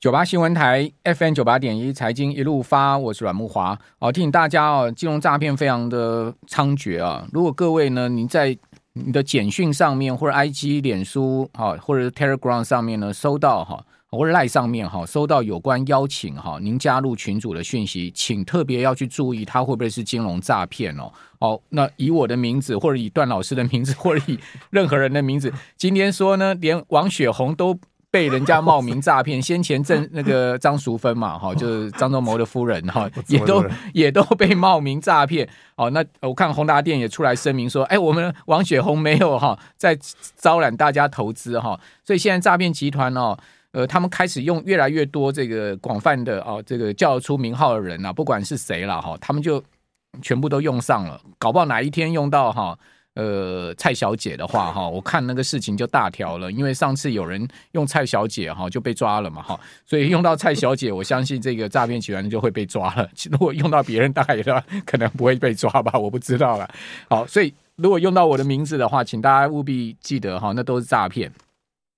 九八新闻台 FM 九八点一财经一路发，我是阮慕华。好，提醒大家哦，金融诈骗非常的猖獗啊！如果各位呢，你在你的简讯上面，或者 IG、脸书哈，或者 Telegram 上面呢，收到哈，或者 Line 上面哈，收到有关邀请哈，您加入群组的讯息，请特别要去注意，它会不会是金融诈骗哦？哦，那以我的名字，或者以段老师的名字，或者以任何人的名字，今天说呢，连王雪红都。被人家冒名诈骗，先前郑那个张淑芬嘛，哈，就是张忠谋的夫人哈，也都 也都被冒名诈骗。哦，那我看宏达电也出来声明说，哎，我们王雪红没有哈在招揽大家投资哈，所以现在诈骗集团哦，呃，他们开始用越来越多这个广泛的哦，这个叫出名号的人啊，不管是谁了哈，他们就全部都用上了，搞不好哪一天用到哈。呃，蔡小姐的话哈，我看那个事情就大条了，因为上次有人用蔡小姐哈就被抓了嘛哈，所以用到蔡小姐，我相信这个诈骗集团就会被抓了。如果用到别人，大概也可能不会被抓吧，我不知道了。好，所以如果用到我的名字的话，请大家务必记得哈，那都是诈骗。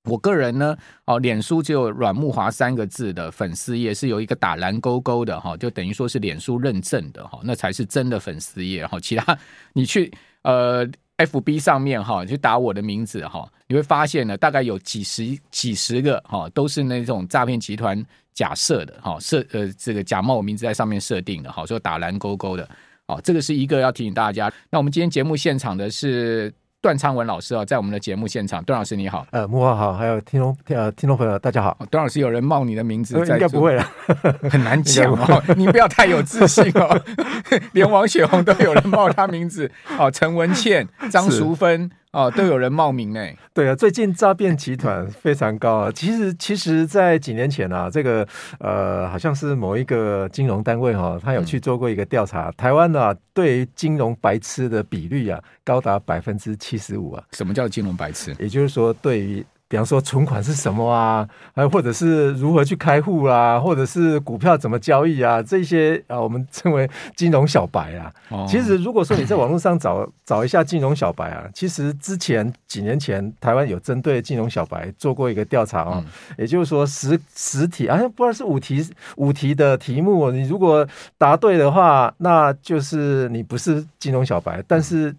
我个人呢，哦，脸书只有阮木华三个字的粉丝页是有一个打蓝勾勾的哈，就等于说是脸书认证的哈，那才是真的粉丝页哈。其他你去呃。FB 上面哈，去打我的名字哈，你会发现呢，大概有几十几十个哈，都是那种诈骗集团假设的哈，设呃这个假冒我名字在上面设定的哈，说打蓝勾勾的，好，这个是一个要提醒大家。那我们今天节目现场的是。段昌文老师啊，在我们的节目现场，段老师你好，呃，慕驊好，还有听众呃听众朋友大家好，段老师有人冒你的名字在，应该不会了，很难讲哦，你不要太有自信哦，连王雪红都有人冒他名字，哦，陈文倩、张淑芬。哦，都有人冒名哎。对啊，最近诈骗集团非常高啊。其实，其实，在几年前啊，这个呃，好像是某一个金融单位哈、哦，他有去做过一个调查，嗯、台湾呢、啊，对于金融白痴的比率啊，高达百分之七十五啊。什么叫金融白痴？也就是说，对于比方说存款是什么啊，还或者是如何去开户啊，或者是股票怎么交易啊，这些啊，我们称为金融小白啊。哦、其实如果说你在网络上找找一下金融小白啊，其实之前几年前台湾有针对金融小白做过一个调查啊，嗯、也就是说十十题啊，不知道是五题五题的题目，你如果答对的话，那就是你不是金融小白，但是。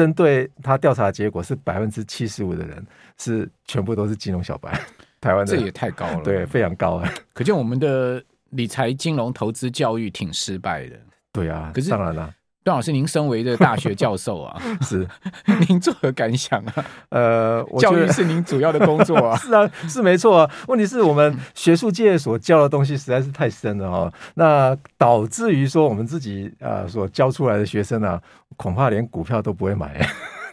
针对他调查结果是百分之七十五的人是全部都是金融小白，台湾的这也太高了，对，非常高啊。可见我们的理财金融投资教育挺失败的。对啊，可是当然了。段老师，您身为的大学教授啊，是 您作何感想啊？呃，教育是您主要的工作啊，是啊，是没错啊。问题是我们学术界所教的东西实在是太深了哈，那导致于说我们自己啊所教出来的学生啊，恐怕连股票都不会买。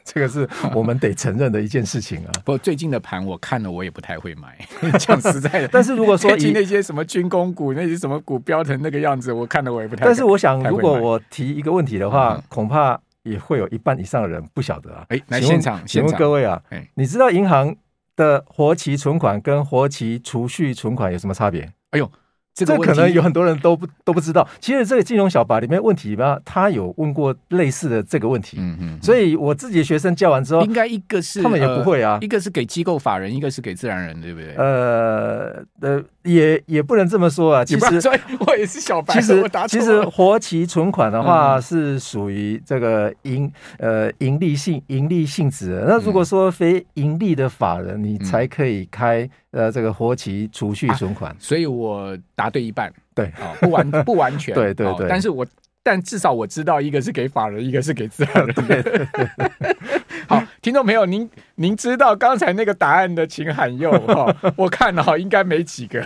这个是我们得承认的一件事情啊。不过最近的盘我看了，我也不太会买。讲实在的，但是如果说 以那些什么军工股，那些什么股飙成那个样子，我看了我也不太。但是我想，如果我提一个问题的话，嗯、恐怕也会有一半以上的人不晓得啊。哎，来现场，请问各位啊，哎、你知道银行的活期存款跟活期储蓄存款有什么差别？哎呦。这可能有很多人都不都不知道。其实这个金融小白里面问题吧，他有问过类似的这个问题。嗯嗯。所以我自己的学生教完之后，应该一个是他们也不会啊，一个是给机构法人，一个是给自然人，对不对？呃呃，也也不能这么说啊。其实 我也是小白。其实其实活期存款的话是属于这个盈呃盈利性盈利性质的。那如果说非盈利的法人，你才可以开。呃，这个活期储蓄存款，啊，所以我答对一半，对啊，不完不完全，对对对，但是我但至少我知道，一个是给法人，一个是给自然人。好，听众朋友，您您知道刚才那个答案的，请喊右哈。我看了哈，应该没几个。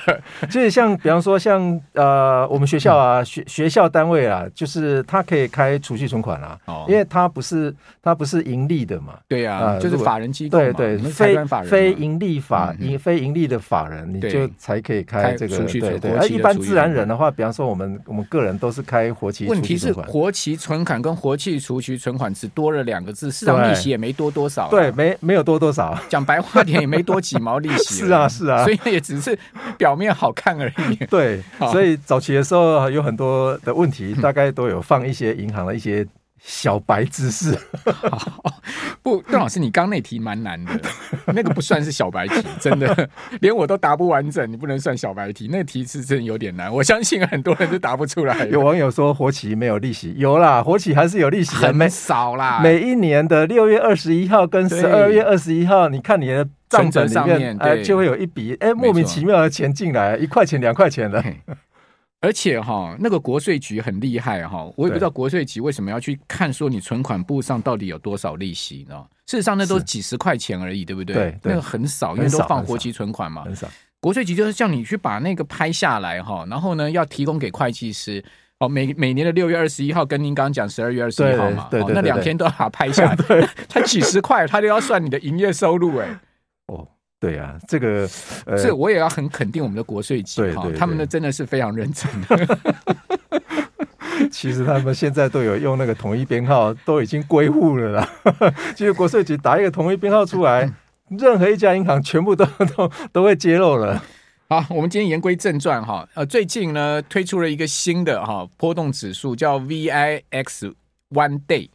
就是像，比方说像，呃，我们学校啊，学学校单位啊，就是他可以开储蓄存款啊，哦，因为他不是他不是盈利的嘛。对呀，就是法人机构对对，非非盈利法盈非盈利的法人，你就才可以开这个储蓄存款。而一般自然人的话，比方说我们我们个人都是开活期。问题是活期存款跟活期储蓄存款只多了两个字，市场利息也没。多多少、啊？对，没没有多多少。讲白话点，也没多几毛利息。是啊，是啊，所以也只是表面好看而已。对，所以早期的时候有很多的问题，大概都有放一些银行的一些小白知识。不，邓老师，你刚那题蛮难的，那个不算是小白题，真的，连我都答不完整，你不能算小白题。那个题是真的有点难，我相信很多人都答不出来。有网友说活期没有利息，有啦，活期还是有利息，很少啦。每一年的六月二十一号跟十二月二十一号，你看你的账本里面，哎、呃，就会有一笔哎莫名其妙的钱进来，一块钱两块钱的。而且哈，那个国税局很厉害哈，我也不知道国税局为什么要去看说你存款簿上到底有多少利息呢？事实上那都几十块钱而已，对不对？对，那个很少，因为都放活期存款嘛。很少。国税局就是叫你去把那个拍下来哈，然后呢要提供给会计师哦，每每年的六月二十一号跟您刚刚讲十二月二十一号嘛，对，那两天都要把它拍下来。对，他几十块，他都要算你的营业收入哎。哦。对啊，这个呃，这我也要很肯定我们的国税局哈，他们呢真的是非常认真的。其实他们现在都有用那个统一编号，都已经归户了啦。其实国税局打一个统一编号出来，任何一家银行全部都都都会揭露了。好，我们今天言归正传哈，呃，最近呢推出了一个新的哈波动指数，叫 VIX One Day。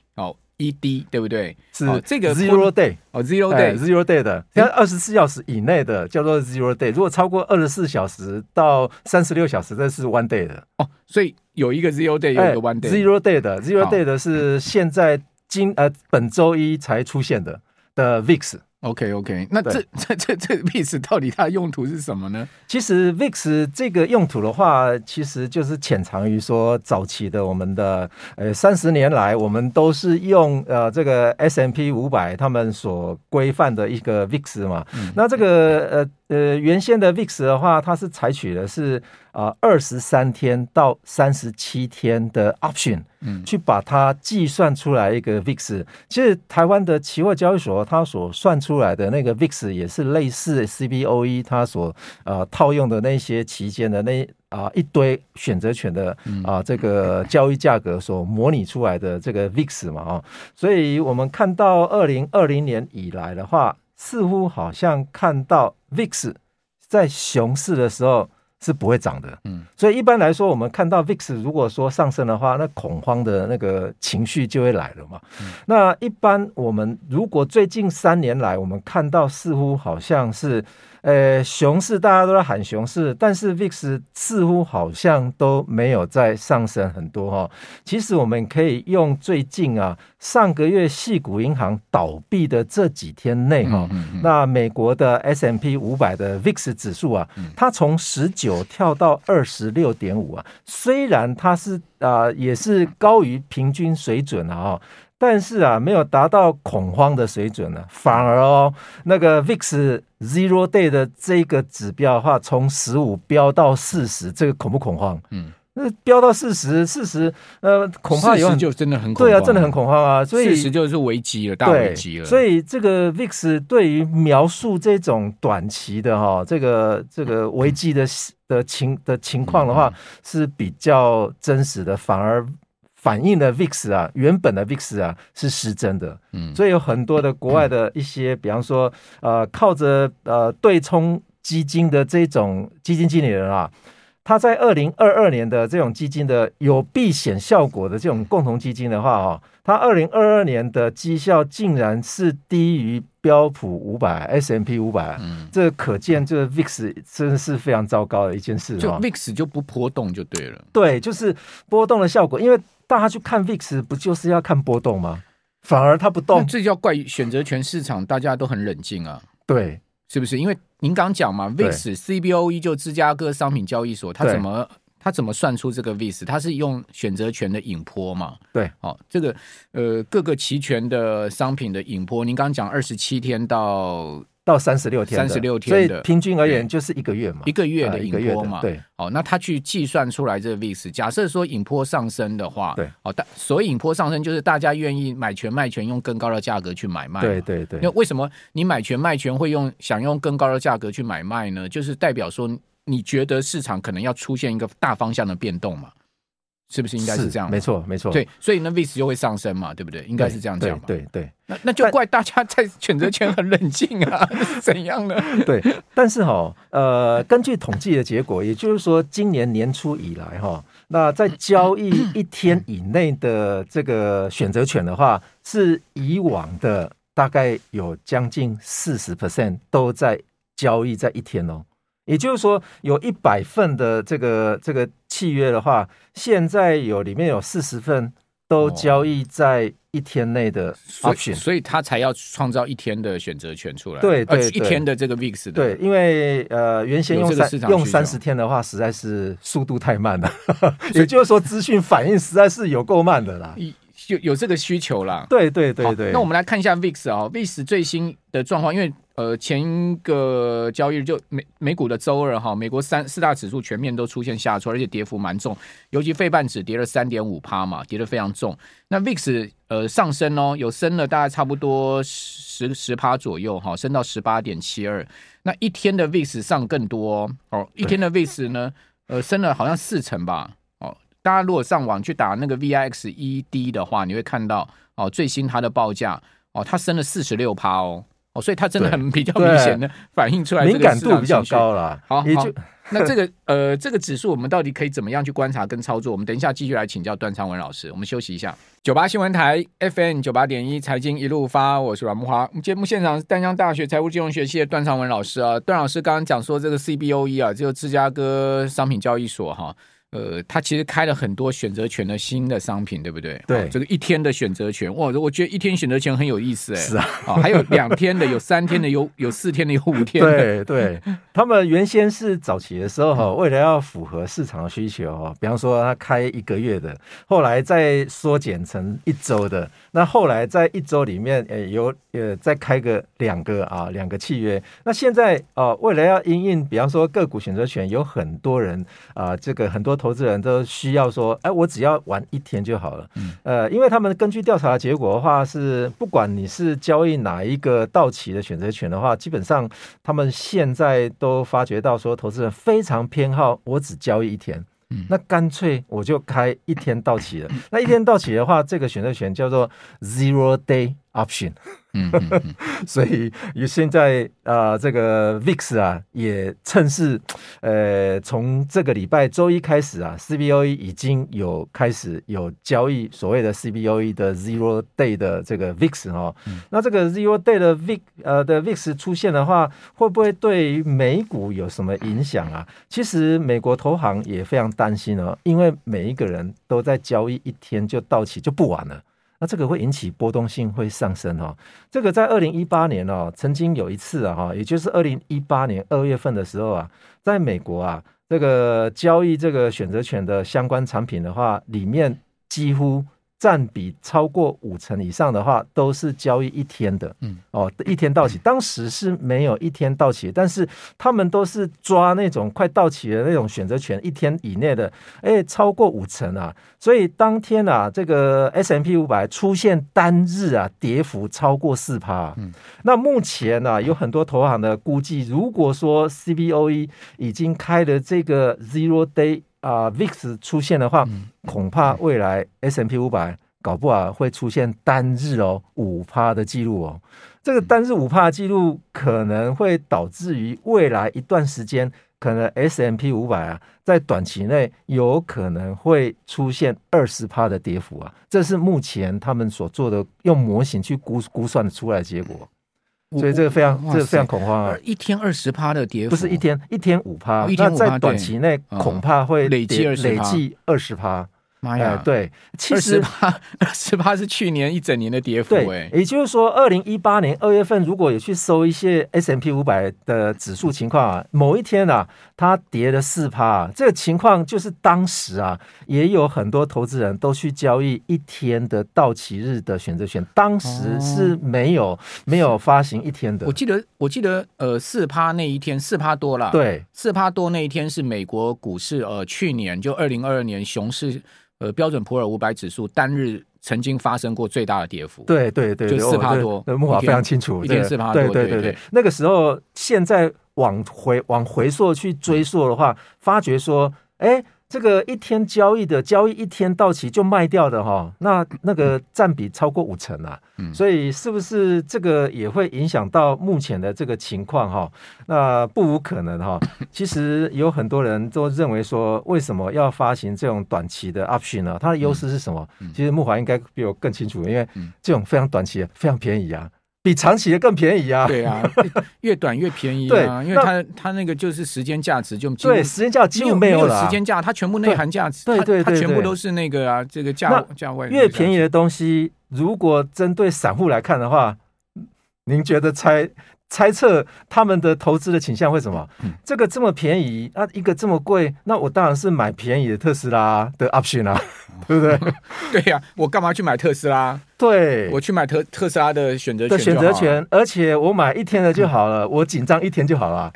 E D 对不对？是这个 zero day 哦，zero day zero day 的，要二十四小时以内的叫做 zero day，如果超过二十四小时到三十六小时，这是 one day 的哦。所以有一个 zero day，有一个 one day。zero day 的 zero day 的是现在今呃本周一才出现的的 VIX。OK OK，那这 这这这 VIX 到底它的用途是什么呢？其实 VIX 这个用途的话，其实就是潜藏于说早期的我们的呃三十年来，我们都是用呃这个 S M P 五百他们所规范的一个 VIX 嘛。嗯、那这个呃。呃，原先的 VIX 的话，它是采取的是啊二十三天到三十七天的 option，嗯，去把它计算出来一个 VIX。其实台湾的期货交易所它所算出来的那个 VIX 也是类似 CBOE 它所呃套用的那些期间的那啊一堆选择权的啊这个交易价格所模拟出来的这个 VIX 嘛啊，所以我们看到二零二零年以来的话。似乎好像看到 VIX 在熊市的时候是不会涨的，嗯，所以一般来说，我们看到 VIX 如果说上升的话，那恐慌的那个情绪就会来了嘛。嗯，那一般我们如果最近三年来，我们看到似乎好像是。呃，熊市大家都在喊熊市，但是 VIX 似乎好像都没有在上升很多哈、哦。其实我们可以用最近啊，上个月系股银行倒闭的这几天内哈、哦，嗯嗯嗯、那美国的 S M P 五百的 VIX 指数啊，它从十九跳到二十六点五啊，虽然它是啊、呃，也是高于平均水准啊、哦。但是啊，没有达到恐慌的水准呢，反而哦，那个 VIX Zero Day 的这个指标的话，从十五飙到四十，这个恐不恐慌？嗯，那飙到四十，四十，呃，恐怕有就真的很恐慌，对啊，真的很恐慌啊。所以四十就是危机了，大危机了。所以这个 VIX 对于描述这种短期的哈，这个这个危机的的情的情况的话，是比较真实的，反而。反映的 VIX 啊，原本的 VIX 啊是失真的，嗯，所以有很多的 国外的一些，比方说，呃，靠着呃对冲基金的这种基金经理人啊，他在二零二二年的这种基金的有避险效果的这种共同基金的话，哦，他二零二二年的绩效竟然是低于标普五百 S M P 五百，嗯，这可见这个 VIX 真的是非常糟糕的一件事，就 VIX 就不波动就对了，对，就是波动的效果，因为。大家去看 VIX 不就是要看波动吗？反而它不动，这叫怪选择权市场，大家都很冷静啊。对，是不是？因为您刚讲嘛，VIX CBOE 就芝加哥商品交易所，它怎么它怎么算出这个 VIX？它是用选择权的引坡嘛？对，哦，这个呃各个期权的商品的引坡，您刚刚讲二十七天到。到三十六天，三十六天，所以平均而言就是一个月嘛，一个月的引波嘛，对，哦，那他去计算出来这个 VIX，假设说引坡上升的话，对，哦，大所以引坡上升就是大家愿意买权卖权用更高的价格去买卖，对对对。那为什么你买权卖权会用想用更高的价格去买卖呢？就是代表说你觉得市场可能要出现一个大方向的变动嘛。是不是应该是这样？没错，没错。对，所以那，VIX 就会上升嘛，对不对？应该是这样讲嘛。对对，对。那那就怪大家在选择权很冷静啊，是怎样呢？对，但是哈、哦，呃，根据统计的结果，也就是说，今年年初以来哈、哦，那在交易一天以内的这个选择权的话，是以往的大概有将近四十 percent 都在交易在一天哦。也就是说，有一百份的这个这个契约的话，现在有里面有四十份都交易在一天内的 option，所以他才要创造一天的选择权出来。对对，对，一天的这个 VIX 的。对，因为呃，原先用三用三十天的话，实在是速度太慢了。也就是说，资讯反应实在是有够慢的啦。有有这个需求啦。对对对对。那我们来看一下 VIX 啊，VIX 最新的状况，因为。呃，前一个交易日就美美股的周二哈，美国三四大指数全面都出现下挫，而且跌幅蛮重，尤其费半指跌了三点五趴嘛，跌得非常重。那 VIX 呃上升哦，有升了大概差不多十十趴左右哈，升到十八点七二。那一天的 VIX 上更多哦，哦一天的 VIX 呢，呃升了好像四成吧。哦，大家如果上网去打那个 VIX ED 的话，你会看到哦最新它的报价哦，它升了四十六趴哦。哦，所以它真的很比较明显的反映出来，敏感度比较高了。好，好，那这个呃，这个指数我们到底可以怎么样去观察跟操作？我们等一下继续来请教段昌文老师。我们休息一下。九八新闻台 FM 九八点一财经一路发，我是阮慕华。节目现场是丹江大学财务金融学系的段昌文老师啊。段老师刚刚讲说这个 CBOE 啊，就芝加哥商品交易所哈。呃，他其实开了很多选择权的新的商品，对不对？对，这个一天的选择权，哇，我觉得一天选择权很有意思，哎，是啊，哦，还有两天的，有三天的，有有四天的，有五天的。对对，他们原先是早期的时候哈，为了要符合市场的需求哈，比方说他开一个月的，后来再缩减成一周的，那后来在一周里面，呃，有呃再开个两个啊，两个契约。那现在啊，为了要因应，比方说个股选择权，有很多人啊，这个很多。投资人都需要说，哎，我只要玩一天就好了。嗯，呃，因为他们根据调查的结果的话，是不管你是交易哪一个到期的选择权的话，基本上他们现在都发觉到说，投资人非常偏好我只交易一天。嗯，那干脆我就开一天到期了。那一天到期的话，这个选择权叫做 Zero Day Option。嗯，嗯，嗯，所以现在啊、呃，这个 VIX 啊，也趁势，呃，从这个礼拜周一开始啊，CBOE 已经有开始有交易所谓的 CBOE 的 Zero Day 的这个 VIX 哦。嗯、那这个 Zero Day 的 VIX 呃的 VIX 出现的话，会不会对于美股有什么影响啊？其实美国投行也非常担心哦，因为每一个人都在交易一天就到期就不玩了。那这个会引起波动性会上升哦。这个在二零一八年哦，曾经有一次啊哈，也就是二零一八年二月份的时候啊，在美国啊，这个交易这个选择权的相关产品的话，里面几乎。占比超过五成以上的话，都是交易一天的。嗯，哦，一天到期，当时是没有一天到期，但是他们都是抓那种快到期的那种选择权，一天以内的，哎，超过五成啊。所以当天啊，这个 S M P 五百出现单日啊跌幅超过四趴。嗯，那目前呢、啊，有很多投行的估计，如果说 CBOE 已经开了这个 Zero Day。啊，VIX 出现的话，恐怕未来 S M P 五百搞不好会出现单日哦五趴的记录哦。这个单日五趴的记录可能会导致于未来一段时间，可能 S M P 五百啊，在短期内有可能会出现二十趴的跌幅啊。这是目前他们所做的用模型去估估算出来的结果。所以这个非常，这个非常恐慌啊！一天二十趴的跌幅，不是一天，一天五趴，那在短期内恐怕会累计累计二十趴。妈呀！对，其实二十趴，二十趴是去年一整年的跌幅。对，也就是说，二零一八年二月份，如果有去搜一些 S M P 五百的指数情况啊，某一天啊，它跌了四趴啊，这个情况就是当时啊，也有很多投资人都去交易一天的到期日的选择权，当时是没有、哦、没有发行一天的。我记得，我记得，呃，四趴那一天，四趴多了。对，四趴多那一天是美国股市，呃，去年就二零二二年熊市。呃，标准普尔五百指数单日曾经发生过最大的跌幅，对对对，就四帕多，木华非常清楚，一点四帕多，对对对对。那个时候，现在往回往回溯去追溯的话，发觉说，哎，这个一天交易的交易一天到期就卖掉的哈，那那个占比超过五成啊，所以是不是这个也会影响到目前的这个情况哈？那不无可能哈。其实有很多人都认为说，为什么要发行这种短期的 option 呢？它的优势是什么？其实木华应该比我更清楚，因为这种非常短期非常便宜啊。比长期的更便宜啊！对啊，越短越便宜啊！因为它它那个就是时间价值就对时间价几乎没有了，时间价它全部内含价值，对对对，它全部都是那个啊，这个价价位越便宜的东西，如果针对散户来看的话，您觉得猜？猜测他们的投资的倾向会什么？嗯、这个这么便宜啊，一个这么贵，那我当然是买便宜的特斯拉的 option 啊，对不对？对呀、啊，我干嘛去买特斯拉？对，我去买特特斯拉的选择权的选择权，而且我买一天的就好了，嗯、我紧张一天就好了。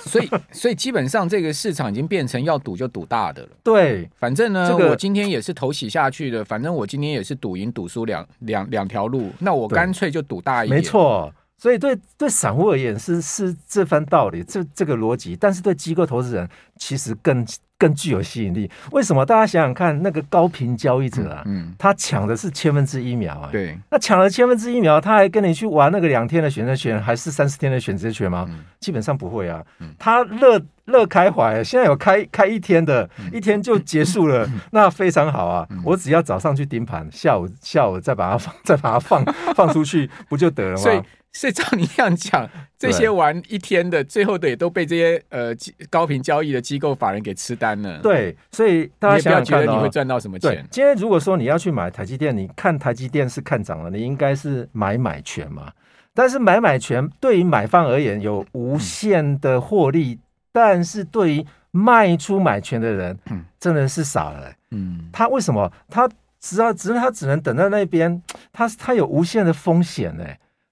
所以，所以基本上这个市场已经变成要赌就赌大的了。对，反正呢，这个、我今天也是头洗下去的，反正我今天也是赌赢赌输两两两条路，那我干脆就赌大一点。没错。所以对对散户而言是是这番道理，这这个逻辑，但是对机构投资人其实更更具有吸引力。为什么？大家想想看，那个高频交易者啊，嗯，他抢的是千分之一秒啊，对，那抢了千分之一秒，他还跟你去玩那个两天的选择权，还是三十天的选择权吗？嗯、基本上不会啊，嗯、他乐乐开怀，现在有开开一天的，嗯、一天就结束了，嗯、那非常好啊，嗯、我只要早上去盯盘，下午下午再把它放再把它放放出去，不就得了吗？所以。是照你这样讲，这些玩一天的，最后的也都被这些呃高频交易的机构法人给吃单了。对，所以大家想想看，觉得你会赚到什么钱？今天如果说你要去买台积电，你看台积电是看涨了，你应该是买买权嘛。但是买买权对于买方而言有无限的获利，嗯、但是对于卖出买权的人，嗯，真的是傻了。嗯，他为什么？他只要只是他只能等在那边，他他有无限的风险呢。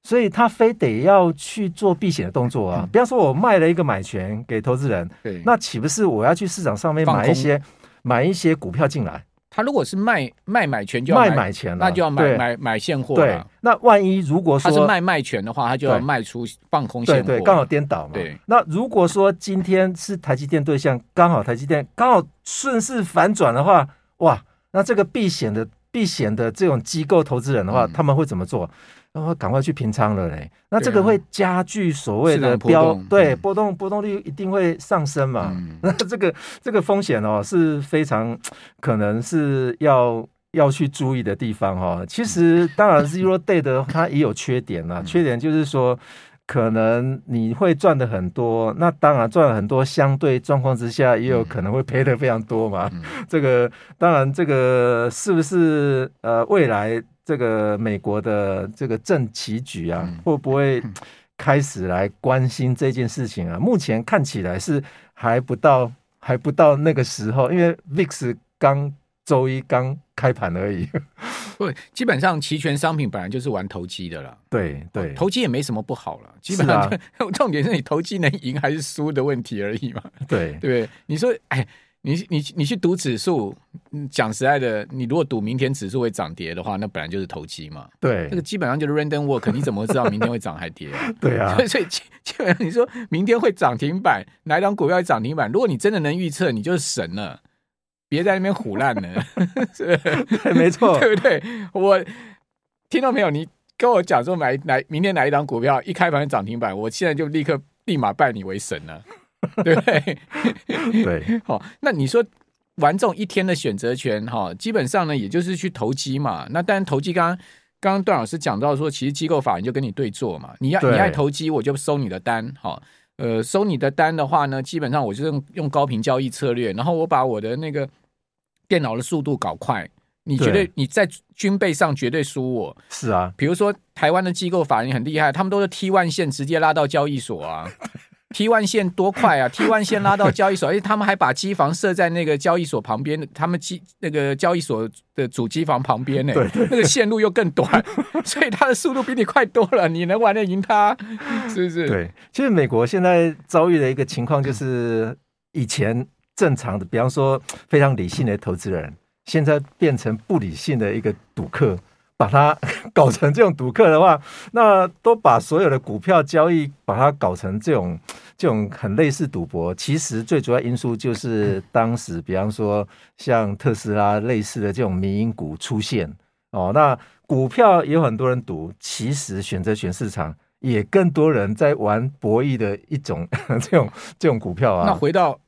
所以他非得要去做避险的动作啊！不要说，我卖了一个买权给投资人，对，那岂不是我要去市场上面买一些买一些股票进来？他如果是卖卖买权，就要卖买权，那就要买买买现货。对，那万一如果说他是卖卖权的话，他就要卖出放空现货。对，刚好颠倒嘛。对，那如果说今天是台积电对象，刚好台积电刚好顺势反转的话，哇，那这个避险的避险的这种机构投资人的话，他们会怎么做？然后赶快去平仓了嘞，那这个会加剧所谓的标对波动波动率一定会上升嘛？嗯、那这个这个风险哦是非常可能是要要去注意的地方哈、哦。其实当然 zero day 的它也有缺点啦，嗯、缺点就是说可能你会赚的很多，那当然赚了很多，相对状况之下也有可能会赔的非常多嘛。嗯、这个当然这个是不是呃未来？这个美国的这个政棋局啊，会不会开始来关心这件事情啊？目前看起来是还不到，还不到那个时候，因为 VIX 刚周一刚开盘而已。不，基本上期权商品本来就是玩投机的了。对对，投机也没什么不好了。基本上，重点是你投机能赢还是输的问题而已嘛。对对，你说，哎。你你你去赌指数，讲实在的，你如果赌明天指数会涨跌的话，那本来就是投机嘛。对，这个基本上就是 random walk，你怎么知道明天会涨还跌啊？对啊，所以基基本上你说明天会涨停板，哪一档股票会涨停板？如果你真的能预测，你就是神了，别在那边唬烂了。是对，没错，对不对？我听到没有？你跟我讲说买哪明天哪一档股票一开盘涨停板，我现在就立刻立马拜你为神了。对 不对？对，好，那你说玩这种一天的选择权，哈，基本上呢，也就是去投机嘛。那当然，投机刚刚刚刚段老师讲到说，其实机构法人就跟你对做嘛。你要你爱投机，我就收你的单，哈，呃，收你的单的话呢，基本上我就用用高频交易策略，然后我把我的那个电脑的速度搞快。你绝对你在军备上绝对输我。是啊，比如说台湾的机构法人很厉害，他们都是 T1 线直接拉到交易所啊。T1 线多快啊！T1 线拉到交易所，而且他们还把机房设在那个交易所旁边，他们机那个交易所的主机房旁边呢，对对对，那个线路又更短，所以它的速度比你快多了。你能玩得赢他，是不是？对，其实美国现在遭遇的一个情况就是，以前正常的，比方说非常理性的投资人，现在变成不理性的一个赌客。把它 搞成这种赌客的话，那都把所有的股票交易把它搞成这种这种很类似赌博，其实最主要因素就是当时，比方说像特斯拉类似的这种民营股出现哦，那股票也有很多人赌，其实选择权市场也更多人在玩博弈的一种 这种这种股票啊。那回到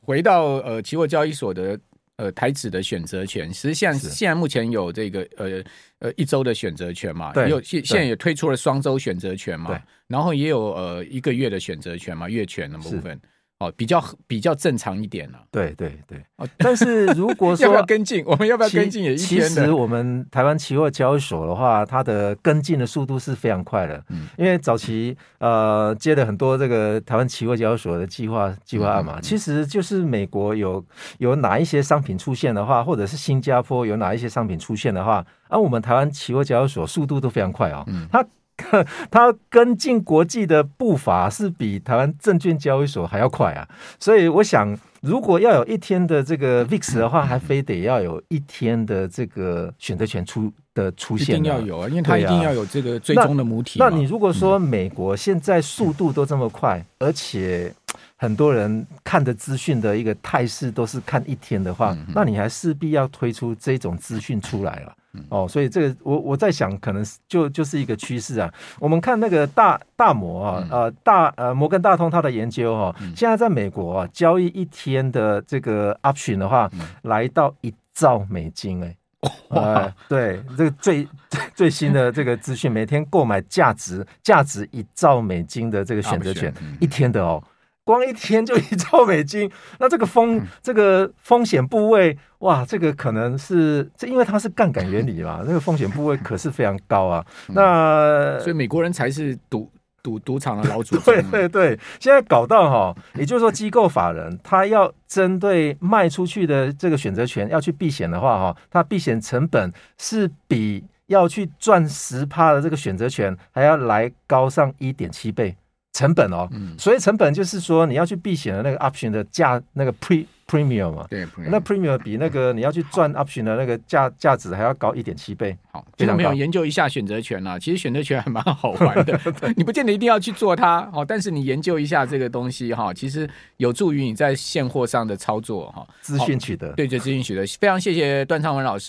回到呃期货交易所的。呃，台指的选择权，实际上现在目前有这个呃呃一周的选择权嘛，也，有现现在也推出了双周选择权嘛，然后也有呃一个月的选择权嘛，月权的部分。哦，比较比较正常一点了。对对对。哦，但是如果说 要不要跟进，我们要不要跟进？也一天。其实我们台湾期货交易所的话，它的跟进的速度是非常快的。嗯。因为早期呃接了很多这个台湾期货交易所的计划计划案嘛，嗯，其实就是美国有有哪一些商品出现的话，或者是新加坡有哪一些商品出现的话，而，啊，我们台湾期货交易所速度都非常快啊。嗯。它。它跟进国际的步伐是比台湾证券交易所还要快啊，所以我想，如果要有一天的这个 VIX 的话，还非得要有一天的这个选择权出的出现，一定要有啊，因为它一定要有这个最终的母体。那你如果说美国现在速度都这么快，而且很多人看的资讯的一个态势都是看一天的话，那你还势必要推出这种资讯出来了。哦，所以这个我我在想，可能就就是一个趋势啊。我们看那个大大摩啊，呃大呃摩根大通它的研究哦、啊，现在在美国啊交易一天的这个 option 的话，来到一兆美金哎、欸，呃对，这个最 最新的这个资讯，每天购买价值价值一兆美金的这个选择权，一天的哦。光一天就一兆美金，那这个风、嗯、这个风险部位哇，这个可能是这因为它是杠杆原理嘛，这、嗯、个风险部位可是非常高啊。嗯、那所以美国人才是赌赌赌场的老祖宗。对对对，现在搞到哈，也就是说机构法人他要针对卖出去的这个选择权要去避险的话哈，他避险成本是比要去赚十趴的这个选择权还要来高上一点七倍。成本哦，嗯，所以成本就是说你要去避险的那个 option 的价，那个 pre premium 嘛，对，那 premium 比那个你要去赚 option 的那个价价值还要高一点七倍。好，非常没有研究一下选择权啊，其实选择权还蛮好玩的，你不见得一定要去做它，哦，但是你研究一下这个东西哈，其实有助于你在现货上的操作哈，资讯取得，对，就，资讯取得，非常谢谢段昌文老师。